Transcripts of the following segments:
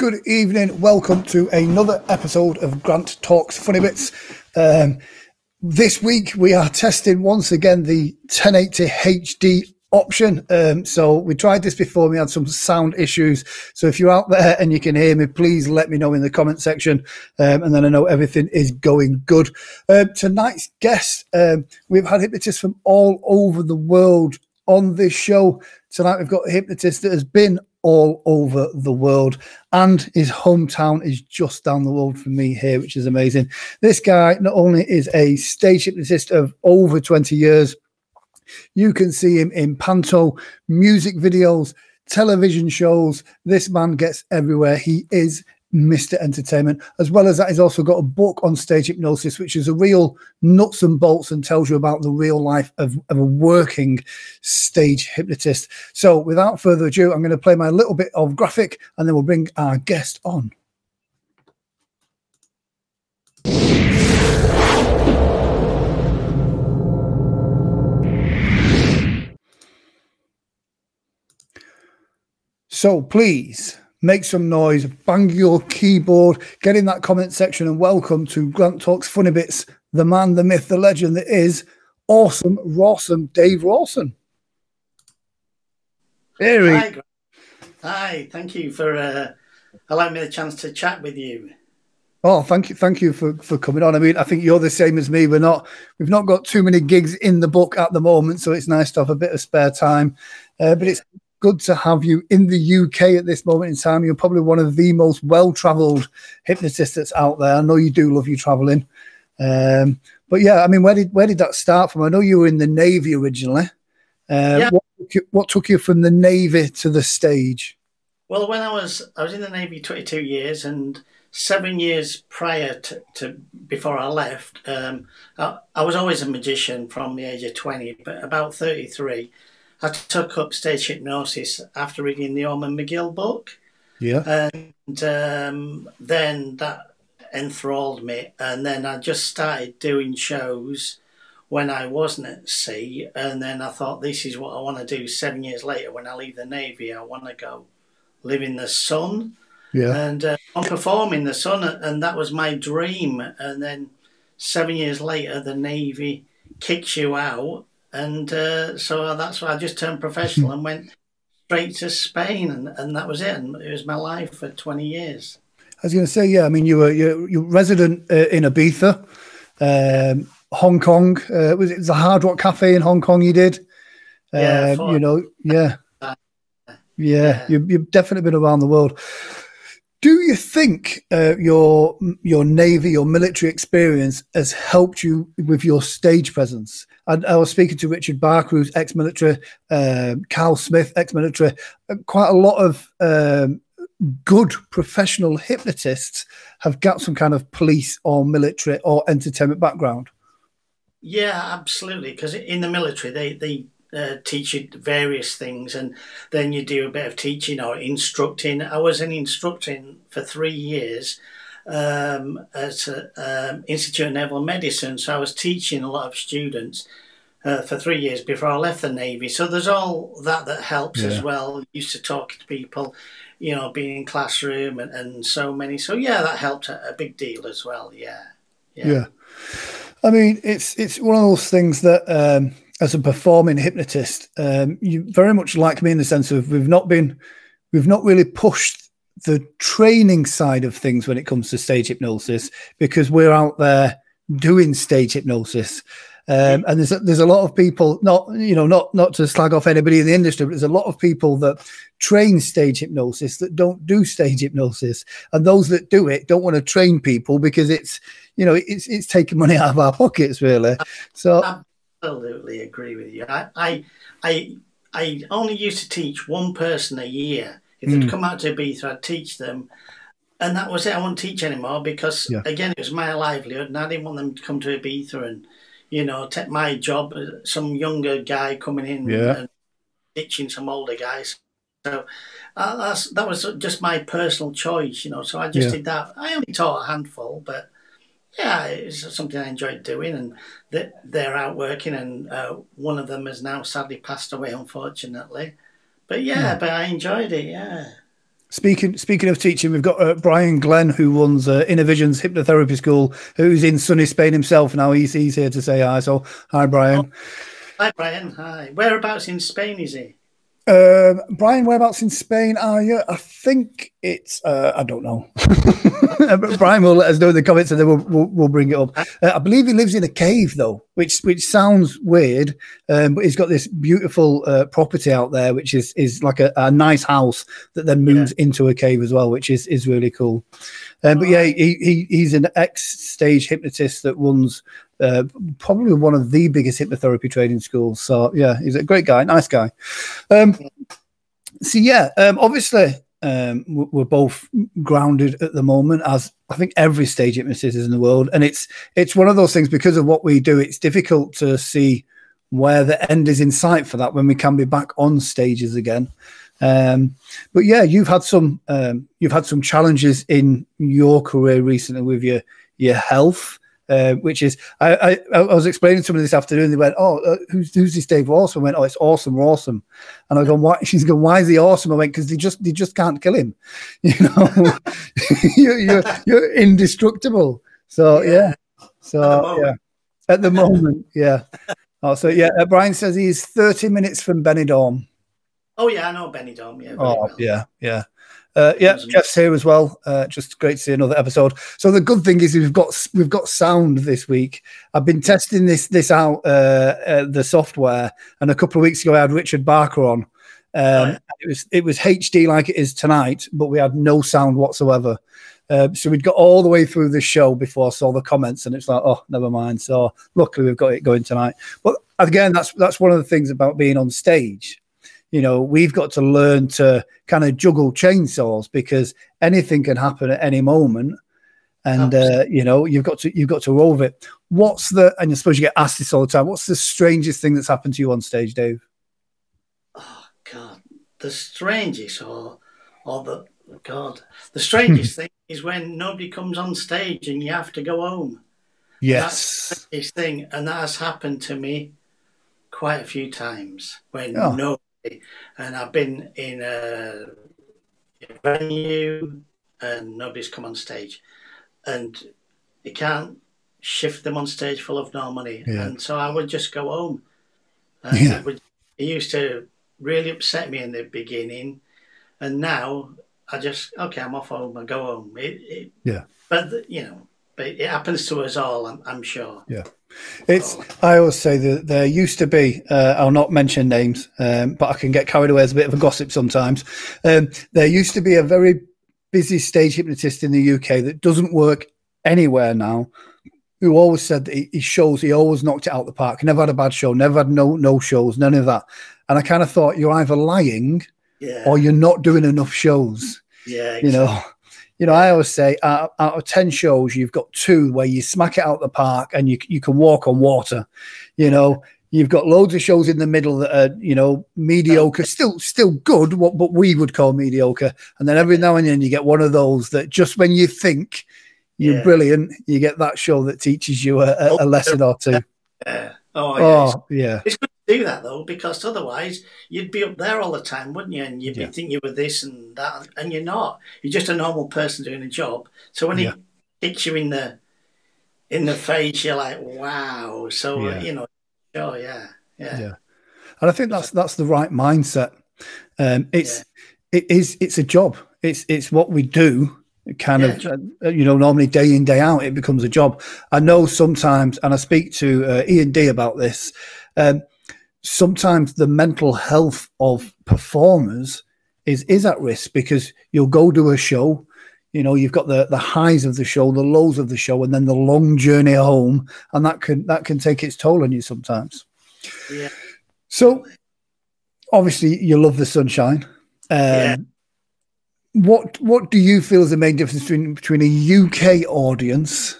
Good evening. Welcome to another episode of Grant Talks Funny Bits. Um, this week we are testing once again the 1080 HD option. Um, so we tried this before. We had some sound issues. So if you're out there and you can hear me, please let me know in the comment section. Um, and then I know everything is going good. Uh, tonight's guest, um, we've had hypnotists from all over the world on this show. Tonight we've got a hypnotist that has been all over the world. And his hometown is just down the road from me here, which is amazing. This guy not only is a stage hypnotist of over 20 years, you can see him in panto, music videos, television shows. This man gets everywhere. He is Mr. Entertainment. As well as that, he's also got a book on stage hypnosis, which is a real nuts and bolts and tells you about the real life of, of a working stage hypnotist. So, without further ado, I'm going to play my little bit of graphic and then we'll bring our guest on. So, please make some noise, bang your keyboard, get in that comment section, and welcome to Grant Talks Funny Bits, the man, the myth, the legend that is awesome, Rawson, Dave Rawson. Here Hi, Hi, thank you for uh, allowing me the chance to chat with you. Oh, thank you, thank you for, for coming on. I mean, I think you're the same as me. We're not, we've not got too many gigs in the book at the moment, so it's nice to have a bit of spare time. Uh, but it's good to have you in the UK at this moment in time. You're probably one of the most well travelled hypnotists that's out there. I know you do love you travelling. Um, but yeah, I mean, where did where did that start from? I know you were in the Navy originally. Uh, yeah. what, took you, what took you from the Navy to the stage? Well, when I was I was in the Navy 22 years, and seven years prior to, to before I left, um, I, I was always a magician from the age of 20. But about 33, I took up stage hypnosis after reading the Ormond McGill book. Yeah. And um, then that enthralled me. And then I just started doing shows when I wasn't at sea. And then I thought, this is what I want to do seven years later when I leave the Navy. I want to go live in the sun. Yeah. And uh, perform in the sun. And that was my dream. And then seven years later, the Navy kicks you out and uh, so that's why I just turned professional and went straight to Spain, and, and that was it. And it was my life for twenty years. I was going to say, yeah. I mean, you were you're, you're resident uh, in Ibiza, um, Hong Kong. Uh, was it was a Hard Rock Cafe in Hong Kong? You did, yeah, um, you know, yeah, yeah. yeah. You, you've definitely been around the world. Do you think uh, your your navy, your military experience has helped you with your stage presence? I, I was speaking to Richard who's ex-military, um, Carl Smith, ex-military. Uh, quite a lot of um, good professional hypnotists have got some kind of police or military or entertainment background. Yeah, absolutely. Because in the military, they they uh, teach you various things, and then you do a bit of teaching or instructing. I was an instructor for three years um, at um, Institute of Naval Medicine, so I was teaching a lot of students. Uh, for three years before I left the Navy. So there's all that that helps yeah. as well. Used to talking to people, you know, being in classroom and, and so many. So yeah, that helped a, a big deal as well. Yeah. yeah. Yeah. I mean, it's it's one of those things that um, as a performing hypnotist, um, you very much like me in the sense of we've not been, we've not really pushed the training side of things when it comes to stage hypnosis because we're out there doing stage hypnosis. Um, and there's a, there's a lot of people, not you know, not not to slag off anybody in the industry, but there's a lot of people that train stage hypnosis that don't do stage hypnosis, and those that do it don't want to train people because it's you know it's it's taking money out of our pockets really. So absolutely agree with you. I, I, I, I only used to teach one person a year. If they'd mm. come out to Ibiza, I'd teach them. And that was it. I wouldn't teach anymore because, yeah. again, it was my livelihood and I didn't want them to come to Ibiza and, you know, take my job. Uh, some younger guy coming in yeah. and teaching some older guys. So uh, that was just my personal choice, you know. So I just yeah. did that. I only taught a handful, but yeah, it's something I enjoyed doing, and they're out working, and uh, one of them has now sadly passed away, unfortunately. But yeah, yeah, but I enjoyed it. Yeah. Speaking speaking of teaching, we've got uh, Brian Glenn, who runs uh, Innovisions Hypnotherapy School, who's in sunny Spain himself now. He's, he's here to say hi. So, hi, Brian. Oh, hi, Brian. Hi. Whereabouts in Spain is he? Um, Brian, whereabouts in Spain are you? I think it's, uh, I don't know. Brian will let us know in the comments and then we'll, we'll, we'll bring it up. Uh, I believe he lives in a cave though, which which sounds weird, um, but he's got this beautiful uh, property out there, which is is like a, a nice house that then moves yeah. into a cave as well, which is is really cool. Um, but yeah, he, he he's an ex stage hypnotist that runs uh, probably one of the biggest hypnotherapy training schools. So yeah, he's a great guy, nice guy. Um, so yeah, um, obviously um, we're both grounded at the moment, as I think every stage hypnotist is in the world, and it's it's one of those things because of what we do. It's difficult to see where the end is in sight for that when we can be back on stages again. Um, but yeah, you've had some um, you've had some challenges in your career recently with your your health. Uh, which is I, I, I was explaining to somebody this afternoon. They went, "Oh, uh, who's who's this Dave Awesome?" I went, "Oh, it's Awesome, awesome." And I go, "Why?" She's going, "Why is he awesome?" I went, "Because they just they just can't kill him. You know, you're, you're, you're indestructible." So yeah, so yeah, at the moment, yeah. Oh, so yeah, uh, Brian says he's thirty minutes from Benidorm. Oh yeah, I know Benidorm. Yeah. Oh well. yeah, yeah. Uh, yeah, Jeff's here as well. Uh, just great to see another episode. So the good thing is we've got we've got sound this week. I've been testing this this out uh, uh the software, and a couple of weeks ago I had Richard Barker on. Um, right. It was it was HD like it is tonight, but we had no sound whatsoever. Uh, so we'd got all the way through the show before I saw the comments, and it's like, oh, never mind. So luckily we've got it going tonight. But again, that's that's one of the things about being on stage you know, we've got to learn to kind of juggle chainsaws because anything can happen at any moment. And uh, you know, you've got to you've got to roll with it. What's the and I suppose you get asked this all the time, what's the strangest thing that's happened to you on stage, Dave? Oh God. The strangest or or the God. The strangest thing is when nobody comes on stage and you have to go home. Yes. That's the thing. And that has happened to me quite a few times when oh. no and I've been in a venue and nobody's come on stage, and you can't shift them on stage full of no money, yeah. and so I would just go home. And yeah. it, would, it used to really upset me in the beginning, and now I just okay, I'm off home. I go home. It, it, yeah, but you know, but it happens to us all. I'm, I'm sure. Yeah. It's. I always say that there used to be. Uh, I'll not mention names, um, but I can get carried away as a bit of a gossip sometimes. Um, there used to be a very busy stage hypnotist in the UK that doesn't work anywhere now. Who always said that he shows he always knocked it out of the park. Never had a bad show. Never had no no shows. None of that. And I kind of thought you're either lying, yeah. or you're not doing enough shows. Yeah, exactly. you know you know, I always say out, out, of 10 shows, you've got two where you smack it out the park and you, you can walk on water. You know, you've got loads of shows in the middle that are, you know, mediocre, still, still good, what, but we would call mediocre. And then every now and then you get one of those that just when you think you're yeah. brilliant, you get that show that teaches you a, a, a oh, lesson or two. Yeah. Oh, yeah. Oh, yeah. It's good do that though, because otherwise you'd be up there all the time, wouldn't you? And you'd yeah. be thinking you were this and that, and you're not. You're just a normal person doing a job. So when yeah. he kicks you in the in the face, you're like, wow. So yeah. you know, oh yeah, yeah, yeah. And I think that's that's the right mindset. Um, it's it is it's a job. It's it's what we do kind yeah, of uh, you know normally day in day out it becomes a job i know sometimes and i speak to uh, ian d about this um, sometimes the mental health of performers is is at risk because you'll go to a show you know you've got the the highs of the show the lows of the show and then the long journey home and that can that can take its toll on you sometimes. Yeah. So obviously you love the sunshine. Um, yeah. what what do you feel is the main difference between between a uk audience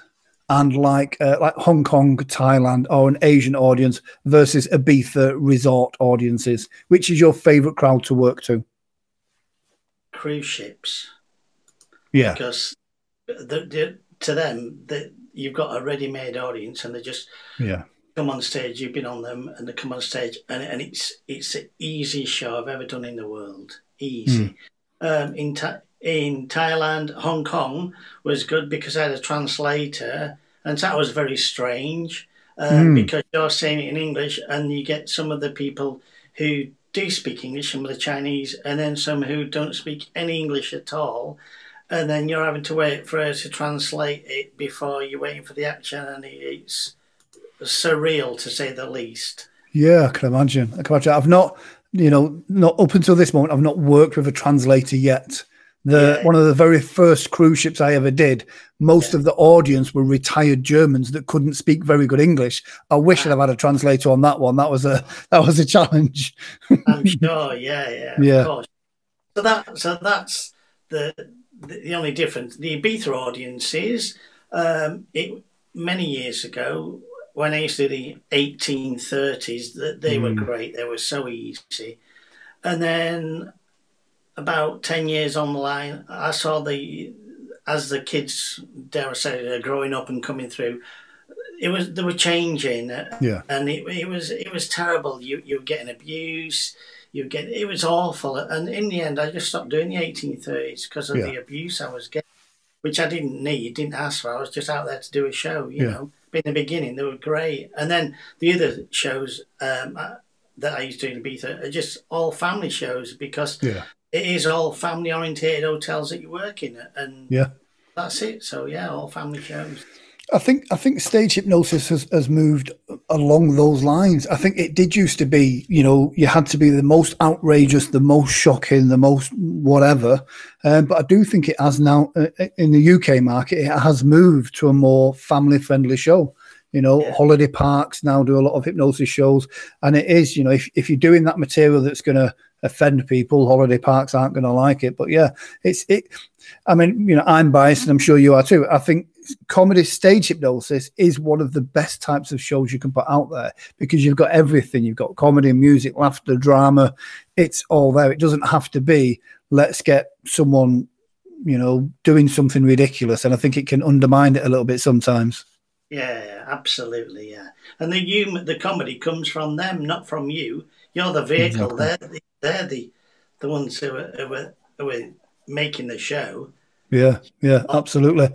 and like uh, like Hong Kong, Thailand, or an Asian audience versus Ibiza resort audiences? Which is your favorite crowd to work to? Cruise ships. Yeah, because the, the, to them, the, you've got a ready-made audience, and they just yeah come on stage. You've been on them, and they come on stage, and, and it's it's the easiest show I've ever done in the world. Easy. Mm. um, in Tha- in Thailand, Hong Kong was good because I had a translator, and that was very strange um, because you're saying it in English, and you get some of the people who do speak English, some of the Chinese, and then some who don't speak any English at all. And then you're having to wait for her to translate it before you're waiting for the action, and it's surreal to say the least. Yeah, I can imagine. I can imagine. I've not, you know, not up until this moment, I've not worked with a translator yet. The Yeah. one of the very first cruise ships I ever did, most of the audience were retired Germans that couldn't speak very good English. I wish I'd have had a translator on that one. That was a that was a challenge. I'm sure, yeah, yeah, Yeah. of course. So that so that's the the, only difference. The Ibiza audiences, um, it many years ago when I used to do the 1830s, that they were great. They were so easy, and then about ten years on the line, I saw the as the kids, dare I say, are growing up and coming through. It was they were changing, Yeah. and it, it was it was terrible. You you were getting abuse, you get it was awful, and in the end, I just stopped doing the 1830s because of Yeah. the abuse I was getting, which I didn't need, didn't ask for. I was just out there to do a show, you Yeah. know. But in the beginning, they were great, and then the other shows um, uh, that I used to do in Ibiza are just all family shows because Yeah. It is all family orientated hotels that you work in, and Yeah. that's it. So yeah, all family shows. I think I think stage hypnosis has, has moved along those lines. I think it did used to be, you know, you had to be the most outrageous, the most shocking, the most whatever. Um, but I do think it has now uh, in the UK market, it has moved to a more family friendly show. You know, Yeah. holiday parks now do a lot of hypnosis shows, and it is, you know, if if you're doing that material that's going to offend people, holiday parks aren't going to like it. But yeah, it's it. I mean, you know, I'm biased, and I'm sure you are too. I think comedy stage hypnosis is one of the best types of shows you can put out there because you've got everything. You've got comedy, music, laughter, drama. It's all there. It doesn't have to be let's get someone, you know, doing something ridiculous. And I think it can undermine it a little bit sometimes. Yeah, absolutely, yeah. And the humor, the comedy comes from them, not from you. You're the vehicle. They're the, they're the the ones who are, who are, who are making the show. Yeah, yeah, absolutely.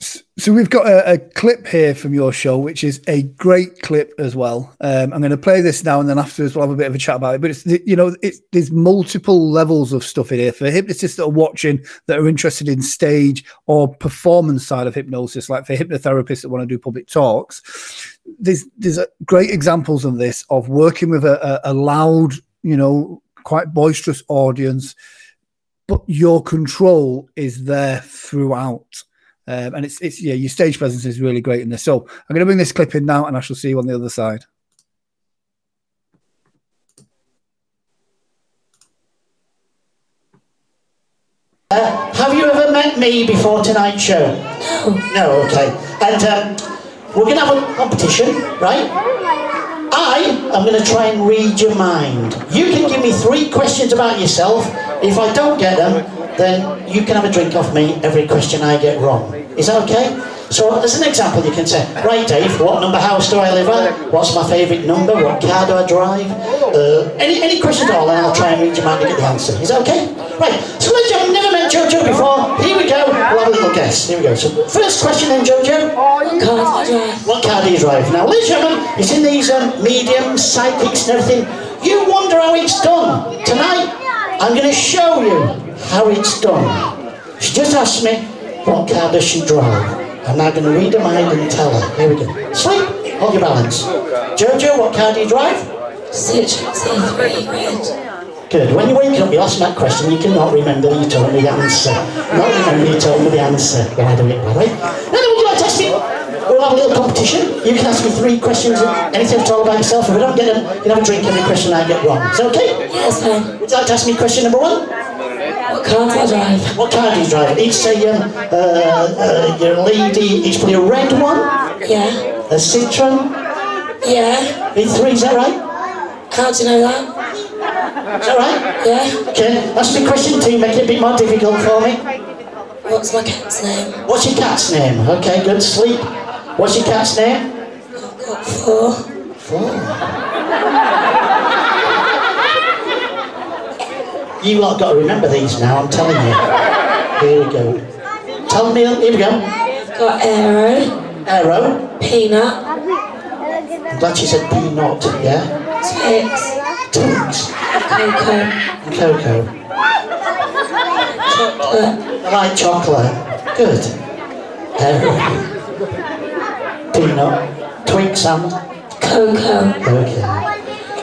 So we've got a, a clip here from your show, which is a great clip as well. Um, I'm going to play this now, and then afterwards we'll have a bit of a chat about it. But it's you know, it's there's multiple levels of stuff in here for hypnotists that are watching that are interested in stage or performance side of hypnosis, like for hypnotherapists that want to do public talks. There's there's great examples of this of working with a, a loud, you know, quite boisterous audience but your control is there throughout. Um, and it's it's yeah, your stage presence is really great in this. So I'm going to bring this clip in now, and I shall see you on the other side. Have you ever met me before tonight's show? No. No, okay. And um, we're going to have a competition, right? I am going to try and read your mind. You can give me three questions about yourself. If I don't get them, then you can have a drink off me every question I get wrong. Is that okay? So, as an example, you can say, right, Dave, what number house do I live at? What's my favourite number? What car do I drive? Uh, any, any questions at all, and I'll try and read your mind to get the answer. Is that okay? Right, so and gentlemen, never met Jojo before. Here we go. We'll have a little guess. Here we go. So, first question then, Jojo. What car do you drive? Now, ladies and gentlemen, it's in these um, mediums, psychics and everything. You wonder how it's done. Tonight, I'm going to show you how it's done. She just asked me, what car does she drive? I'm now going to read her mind and tell her. Here we go. Sleep, hold your balance. Jojo, what car do you drive? Citroen C3. Good. When you wake up, you ask that question, you cannot remember that you told me the answer. Not remember you told me the answer. I do it, by have a little competition. You can ask me three questions, and anything at all about yourself. If I don't get them, you can have a drink every question I get wrong. Is that okay? Yeah, it's fine. Would you like to ask me question number one? What car do I drive? What car do you drive? It's a, um, uh, uh, your lady, it's probably a red one, Yeah. a Citroen, Yeah. V3, is that right? How do you know that? Is that right? Yeah. Okay, ask me question two, make it a bit more difficult for me. What's my cat's name? What's your cat's name? Okay, good. Sleep. What's your cat's name? Four. Four. You lot got to remember these now, I'm telling you. Here we go. Tell me, here we go. Got arrow. Arrow. Peanut, I'm glad she said peanut, yeah? Twix, Twix. Cocoa, cocoa. Chocolate, I like chocolate. Good. Arrow. Peanut. Twix and... Cocoa. Okay.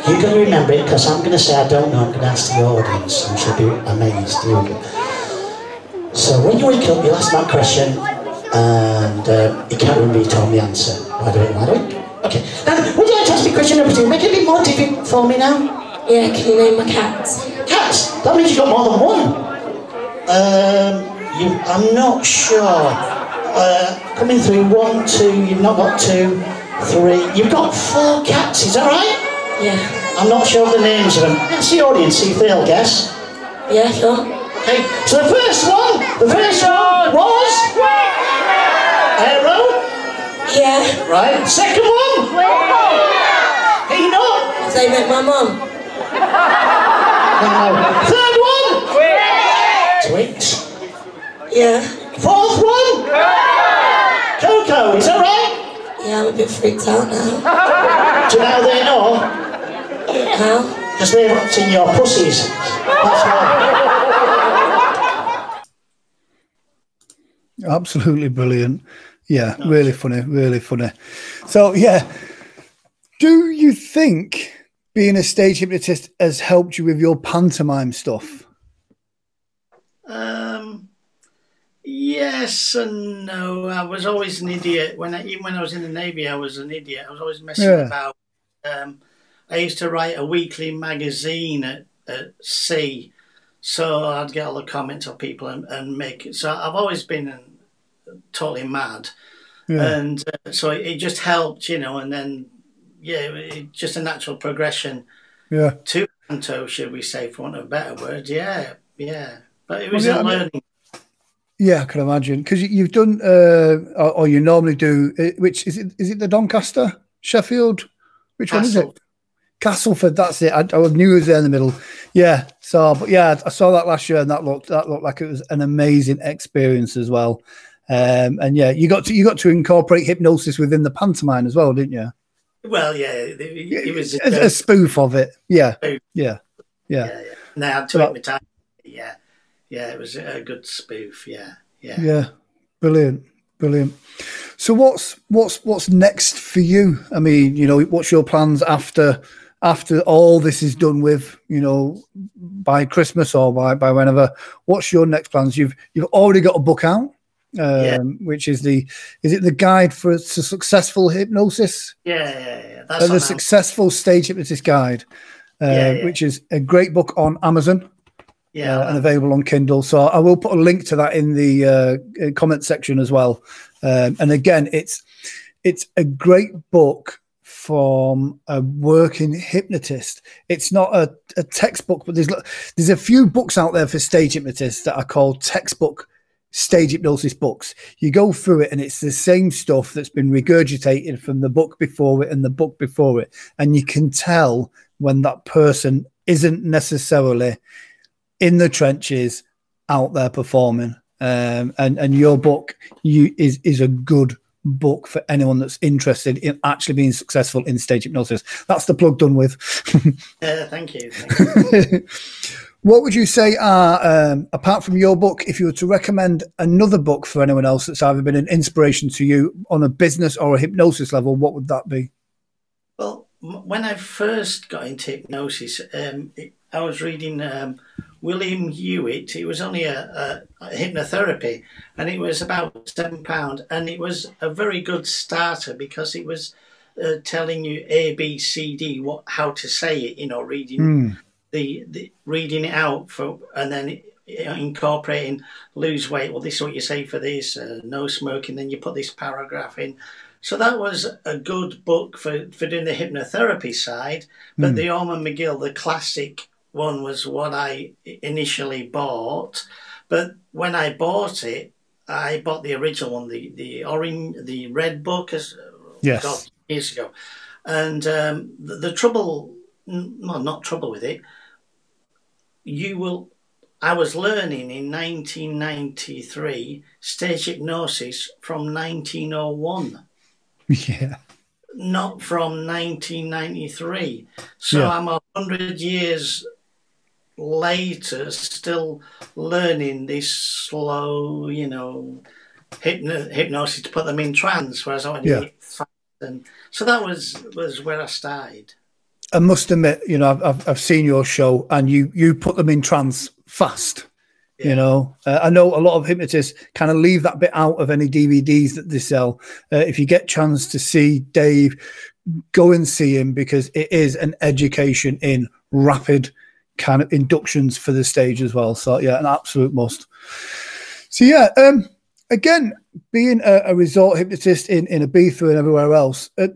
You're going to remember it because I'm going to say I don't know. I'm going to ask the audience and she'll be amazed. Here. So when you wake up, you'll ask that question and uh, you can't remember you told me the answer. Why do it? Why do it? Okay. Now, would you like to ask me question number two? Make it a bit more difficult for me now. Yeah, can you name my cats? Cats. That means you've got more than one. Um, you, I'm not sure. Uh, coming through one, two. You've not got two, three. You've got four cats. Is that right? Yeah. I'm not sure of the names of them. Ask the audience, see if they'll guess. Yeah, sure. Okay, so the first one, the first one was Arrow, Yeah. right? Second one, Peanut. They met my mum. No. Third one, Twix. Yeah. Fourth one, Coco. Is that right? Yeah, I'm a bit freaked out now. Do you know how they know? How? Because they're watching your pussies. That's why. Absolutely brilliant. Yeah, really funny, really funny. So, yeah, do you think being a stage hypnotist has helped you with your pantomime stuff? Um, yes and no. I was always an idiot when I, even when I was in the navy. I was an idiot. I was always messing Yeah. about. Um, I used to write a weekly magazine at, at sea, so I'd get all the comments of people and, and make it. So I've always been totally mad, Yeah. and uh, so it, it just helped, you know. And then yeah, it, just a natural progression Yeah. to panto, should we say, for want of a better word. Yeah, yeah. But it Well, was yeah, a I mean- learning. Yeah, I can imagine because you've done, uh, or, or you normally do. uh, Which is it? Is it the Doncaster, Sheffield? Which one is it? Castleford. That's it. I, I knew it was there in the middle. Yeah. So, but yeah, I saw that last year, and that looked that looked like it was an amazing experience as well. Um, and yeah, you got to you got to incorporate hypnosis within the pantomime as well, didn't you? Well, yeah, it, it was. a, a spoof of it. Yeah, yeah, yeah, yeah, yeah. And I had to yeah, yeah, it was a good spoof. Yeah, yeah. yeah. Brilliant, brilliant. So what's what's what's next for you? I mean, you know, what's your plans after after all this is done with? You know, by Christmas or by by whenever. What's your next plans? You've you've already got a book out. Um, Yeah. which is the is it the guide for a successful hypnosis Yeah, yeah, yeah. uh, That's on the successful stage hypnosis guide uh, Yeah, yeah. which is a great book on amazon yeah, uh, and available on Kindle. So I will put a link to that in the uh, uh, comment section as well. Um, and again, it's it's a great book from a working hypnotist. It's not a, a textbook, but there's there's a few books out there for stage hypnotists that are called textbook stage hypnosis books. You go through it and it's the same stuff that's been regurgitated from the book before it and the book before it, and you can tell when that person isn't necessarily in the trenches out there performing um, and and your book you is is a good book for anyone that's interested in actually being successful in stage hypnosis that's the plug done with Yeah, thank you. Thank you. what would you say are um, apart from your book if you were to recommend another book for anyone else that's either been an inspiration to you on a business or a hypnosis level what would that be Well, m- when I first got into hypnosis, um, it, I was reading um, William Hewitt. It was only a, a, a hypnotherapy, and it was about seven pound, and it was a very good starter because it was uh, telling you A, B, C, D, what how to say it. You know, reading the, the reading it out for, and then you incorporating lose weight. Well, this is what you say for this. Uh, no smoking. Then you put this paragraph in. So that was a good book for, for doing the hypnotherapy side. But the Ormond McGill, the classic one, was what I initially bought. But when I bought it, I bought the original one, the the orange, the red book, as Yes. God, years ago. And um, the, the trouble, well, not trouble with it. You will I was learning in 1993 stage hypnosis from 1901. Yeah. Not from 1993. So Yeah. I'm a hundred years later still learning this slow, you know, hypno- hypnosis to put them in trance, whereas I went Yeah. fast. And so that was was where I started. I must admit, you know, I've, I've, seen your show and you, you put them in trance fast. You know, uh, I know a lot of hypnotists kind of leave that bit out of any DVDs that they sell. Uh, if you get chance to see Dave, go and see him because it is an education in rapid kind of inductions for the stage as well. So yeah, an absolute must. So yeah, um, again, being a, a resort hypnotist in in Ibiza and everywhere else, uh,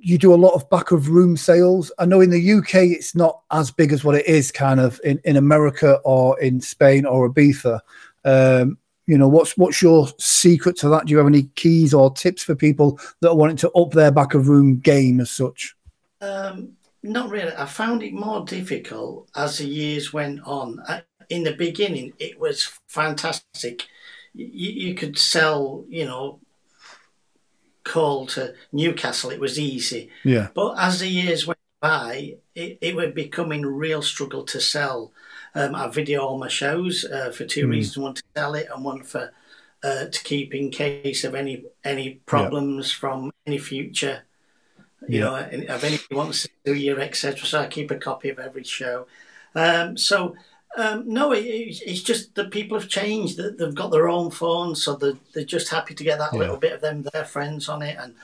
you do a lot of back of room sales. I know in the UK it's not as big as what it is kind of in, in America or in Spain or Ibiza. Um, you know, what's what's your secret to that? Do you have any keys or tips for people that are wanting to up their back of room game as such? Um, not really. I found it more difficult as the years went on. I, in the beginning, it was fantastic. You, you could sell, you know, call to Newcastle. It was easy. Yeah, But as the years went by, it, it was becoming a real struggle to sell. Um, I video all my shows uh, for two reasons: one to sell it, and one for uh, to keep in case of any any problems from any future. You Yeah. know, if anybody wants to do you, etc. So I keep a copy of every show. Um, so um, no, it, it's it's just that people have changed. That they've got their own phones, so they're, they're just happy to get that Yeah. little bit of them, their friends on it, and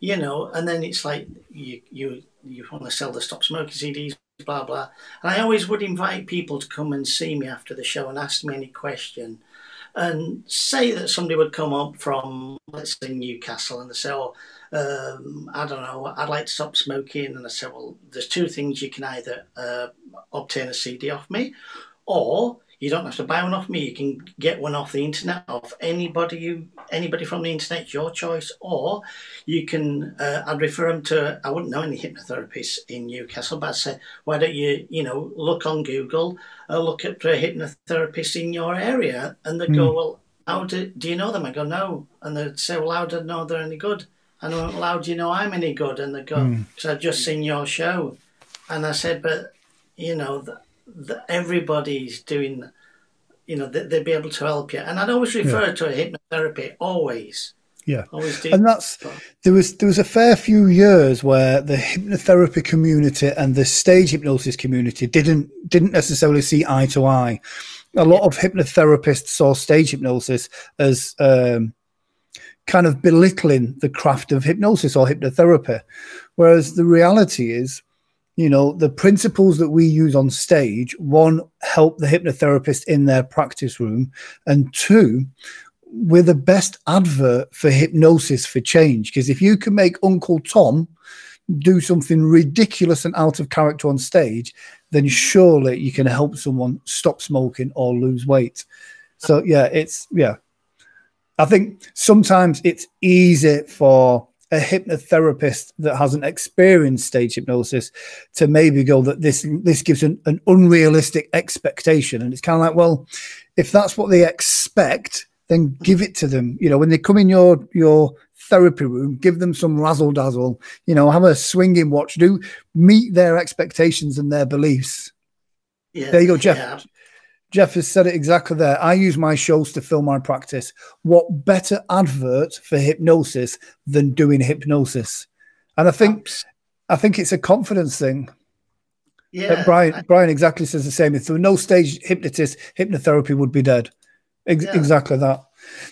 you know, and then it's like you you you want to sell the stop smoking CDs, blah blah. And I always would invite people to come and see me after the show and ask me any question. And say that somebody would come up from, let's say, Newcastle, and they say, "Oh, um, I don't know, I'd like to stop smoking." And I said, "Well, there's two things you can either uh, obtain a CD off me, or you don't have to buy one off me. You can get one off the internet off anybody you anybody from the internet. Your choice, or you can. Uh, I'd refer them to. I wouldn't know any hypnotherapists in Newcastle, but I'd say, why don't you, you know, look on Google, uh, look up a hypnotherapist in your area, and they go, well, how do do you know them? I go, no, and they'd say, well, how do I know they're any good? And I went, well, how do you know I'm any good? And they go, because I've just seen your show, and I said, but you know, the, the, everybody's doing, you know, they, they'd be able to help you. And I'd always refer to a hypnotherapy, always, yeah. always do. and that's there was there was a fair few years where the hypnotherapy community and the stage hypnosis community didn't didn't necessarily see eye to eye. A lot of hypnotherapists saw stage hypnosis as um, kind of belittling the craft of hypnosis or hypnotherapy, whereas the reality is, you know, the principles that we use on stage one help the hypnotherapist in their practice room, and two we're the best advert for hypnosis for change. Because if you can make Uncle Tom do something ridiculous and out of character on stage, then surely you can help someone stop smoking or lose weight. So yeah, it's yeah. I think sometimes it's easy for a hypnotherapist that hasn't experienced stage hypnosis to maybe go that this this gives an, an unrealistic expectation. And it's kind of like well if that's what they expect then give it to them. You know when they come in your your therapy room give them some razzle dazzle you know have a swinging watch do meet their expectations and their beliefs. Yeah, there you go jeff. yeah. Jeff has said it exactly there. I use my shows to fill my practice. What better advert for hypnosis than doing hypnosis? And I think I think it's a confidence thing. yeah, Brian Brian exactly says the same. If there were no stage hypnotist, hypnotherapy would be dead. Ex- Yeah. Exactly that.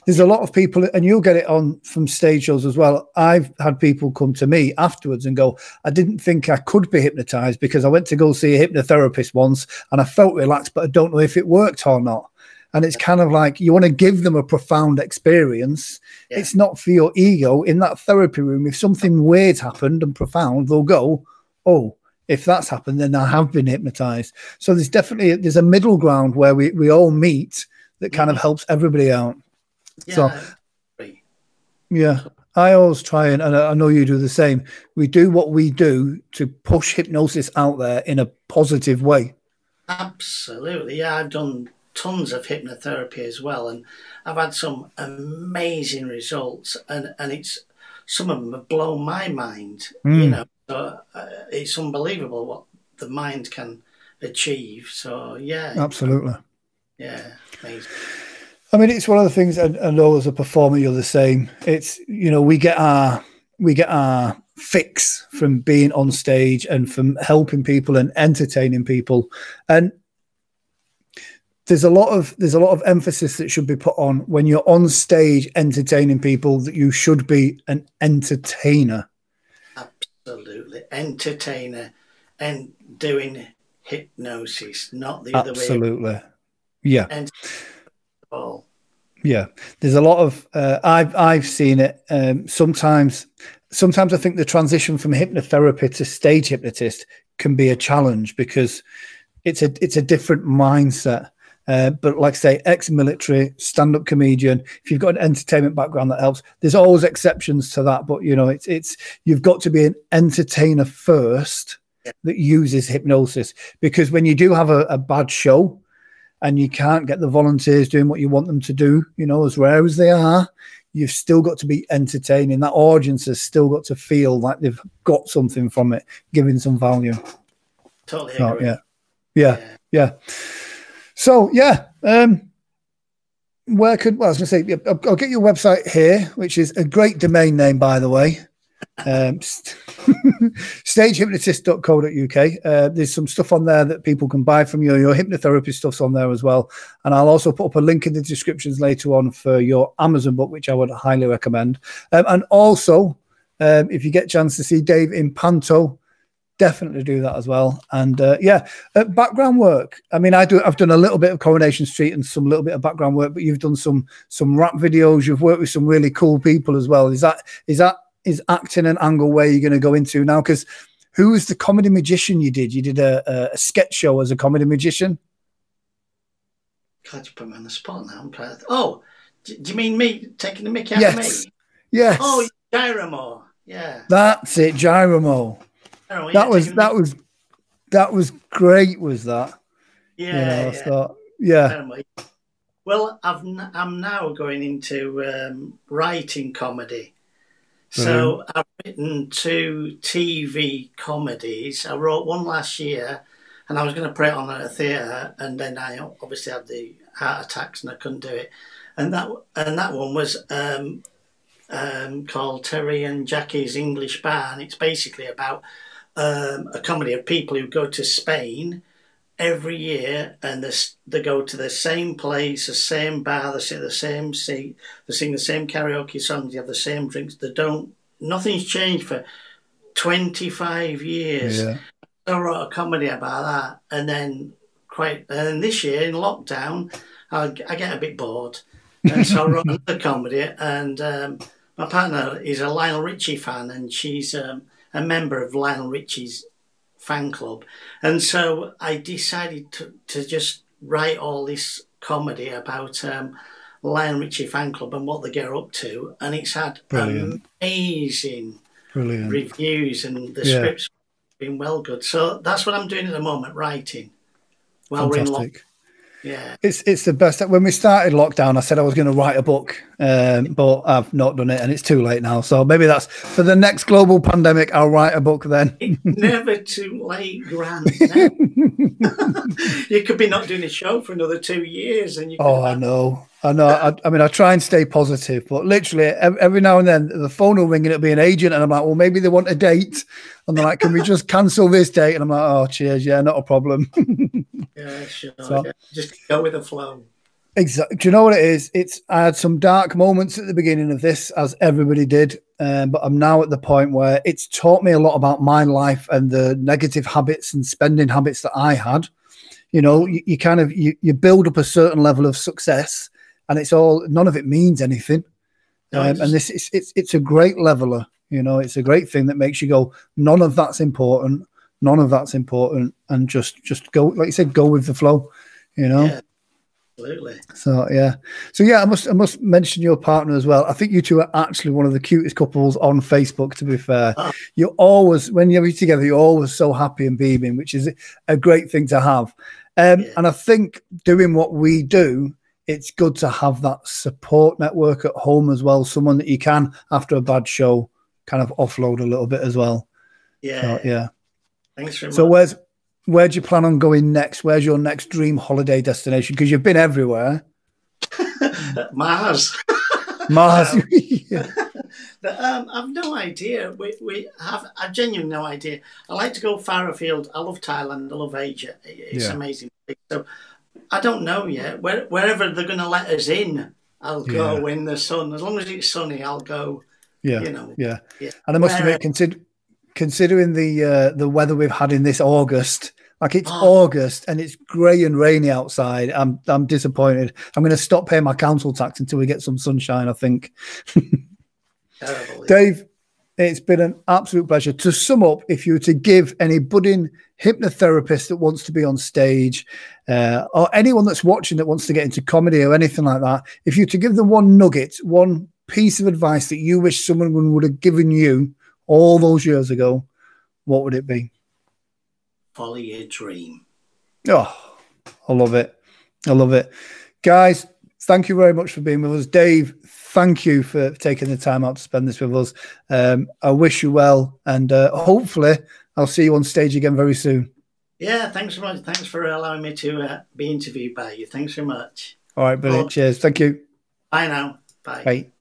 There's a lot of people, and you'll get it on from stage shows as well. I've had people come to me afterwards and go, I didn't think I could be hypnotized because I went to go see a hypnotherapist once and I felt relaxed, but I don't know if it worked or not. And it's kind of like you want to give them a profound experience. Yeah. It's not for your ego. In that therapy room, if something weird happened and profound, they'll go, Oh, if that's happened, then I have been hypnotized. So there's definitely there's a middle ground where we, we all meet that kind of mm. helps everybody out. Yeah, so- Yeah. I always try and, and I know you do the same. We do what we do to push hypnosis out there in a positive way. So, yeah, yeah, I always try and, and I know you do the same. We do what we do to push hypnosis out there in a positive way. So, yeah, I always try and, and I know you do the same. We do what we do to push hypnosis out there in a positive way. So, yeah, I always try and, and I know you do the same. We do what we do to push hypnosis out there in a positive way. Yeah. Absolutely, yeah. I've done tons of hypnotherapy as well, and I've had some amazing results, and and it's some of them have blown my mind. Mm. You know, so, uh, it's unbelievable what the mind can achieve. So yeah, absolutely, yeah, amazing. I mean, it's one of the things, and I know as a performer, you're the same. It's you know, we get our we get our fix from being on stage and from helping people and entertaining people, and there's a lot of there's a lot of emphasis that should be put on when you're on stage entertaining people that you should be an entertainer. Absolutely, entertainer, and doing hypnosis, not the other way. Absolutely, yeah. And yeah, there's a lot of uh, I've I've seen it. Um, sometimes, sometimes I think the transition from hypnotherapy to stage hypnotist can be a challenge because it's a it's a different mindset. Uh, but like I say, ex-military, stand-up comedian. If you've got an entertainment background, that helps. There's always exceptions to that, but you know, it's it's you've got to be an entertainer first that uses hypnosis because when you do have a, a bad show, and you can't get the volunteers doing what you want them to do, you know, as rare as they are, you've still got to be entertaining. That audience has still got to feel like they've got something from it, giving some value. Totally so, yeah. yeah. Yeah. Yeah. So, yeah. Um, where could, well, I was going to say, I'll, I'll get your website here, which is a great domain name, by the way. Um, stagehypnotist.co.uk. Uh, there's some stuff on there that people can buy from you. Your hypnotherapy stuff's on there as well. And I'll also put up a link in the descriptions later on for your Amazon book, which I would highly recommend. Um, and also, um, if you get a chance to see Dave in Panto, definitely do that as well. And uh, yeah, uh, background work. I mean, I do. I've done a little bit of Coronation Street and some little bit of background work, but you've done some some rap videos. You've worked with some really cool people as well. Is that is that is acting an angle where you're going to go into now? Because who was the comedy magician you did? You did a, a sketch show as a comedy magician. God, you put me on the spot now. Oh, do, you mean me taking the mickey out yes. of me? Yes. Oh, Gyramo. Yeah. That's it, Gyramo. Oh, yeah, that was that was that was great. Was that? Yeah. You know, yeah. Thought, yeah. Well, I've I'm now going into um, writing comedy. So. I've written two TV comedies. I wrote one last year, and I was going to put it on at a theatre, and then I obviously had the heart attacks and I couldn't do it. And that and that one was um, um, called Terry and Jackie's English Bar, and it's basically about um, a comedy of people who go to Spain every year and this, they go to the same place, the same bar, they sit the same seat, they sing the same karaoke songs, they have the same drinks. They don't, nothing's changed for 25 years. Yeah. I wrote a comedy about that. And then quite, and then this year in lockdown, I, I get a bit bored. And so I wrote another comedy and um, my partner is a Lionel Richie fan and she's um, a member of Lionel Richie's fan club. And so I decided to, to just write all this comedy about um, Lionel Richie fan club and what they get up to. And it's had Brilliant. amazing Brilliant. reviews and the yeah. script's been well good. So that's what I'm doing at the moment, writing. While Fantastic. We're in lockdown. Yeah. It's it's the best. When we started lockdown, I said I was going to write a book, um, but I've not done it, and it's too late now. So maybe that's for the next global pandemic. I'll write a book then. never too late, Grant. you could be not doing a show for another two years, and you. oh, I know. I know. I, I, mean, I try and stay positive, but literally every, now and then the phone will ring and it'll be an agent, and I'm like, well, maybe they want a date, and they're like, can we just cancel this date? And I'm like, oh, cheers, yeah, not a problem. yeah, sure. So, yeah. Just go with the flow. Exactly. Do you know what it is? It's I had some dark moments at the beginning of this, as everybody did, um, but I'm now at the point where it's taught me a lot about my life and the negative habits and spending habits that I had. You know, you, you kind of you, you build up a certain level of success and it's all none of it means anything. um, and this it's, it's it's a great leveler. You know, it's a great thing that makes you go. None of that's important. None of that's important, and just just go like you said, go with the flow. You know. Yeah. Absolutely. So yeah, so yeah, I must I must mention your partner as well. I think you two are actually one of the cutest couples on Facebook. To be fair, oh. you're always when you're together, you're always so happy and beaming, which is a great thing to have. Um, Yeah. And I think doing what we do, it's good to have that support network at home as well. Someone that you can, after a bad show, kind of offload a little bit as well. Yeah. So, yeah. Thanks very So much. where's where do you plan on going next? Where's your next dream holiday destination? Because you've been everywhere. Mars. Mars. Yeah. But, um, I've no idea. We, we have. I've genuinely no idea. I like to go far afield. I love Thailand. I love Asia. It's Yeah. amazing. So I don't know yet. Where, wherever they're going to let us in, I'll go Yeah. when the sun. As long as it's sunny, I'll go. Yeah, You know. yeah. Yeah. And I must Where- admit, consider, considering the uh, the weather we've had in this August, like it's Oh. August and it's grey and rainy outside. I'm I'm disappointed. I'm going to stop paying my council tax until we get some sunshine. I think. Terrible. Dave, it's been an absolute pleasure. To sum up, if you were to give any budding hypnotherapist that wants to be on stage, uh, or anyone that's watching that wants to get into comedy or anything like that, if you were to give them one nugget, one piece of advice that you wish someone would have given you all those years ago, what would it be? Follow your dream. Oh, I love it. I love it. Guys, thank you very much for being with us. Dave, thank you for taking the time out to spend this with us. Um, I wish you well, and uh, hopefully, I'll see you on stage again very soon. Yeah. Thanks so much. Thanks for allowing me to uh, be interviewed by you. Thanks so much. All right, brilliant. Well- Cheers. Thank you. Bye now. Bye. Bye.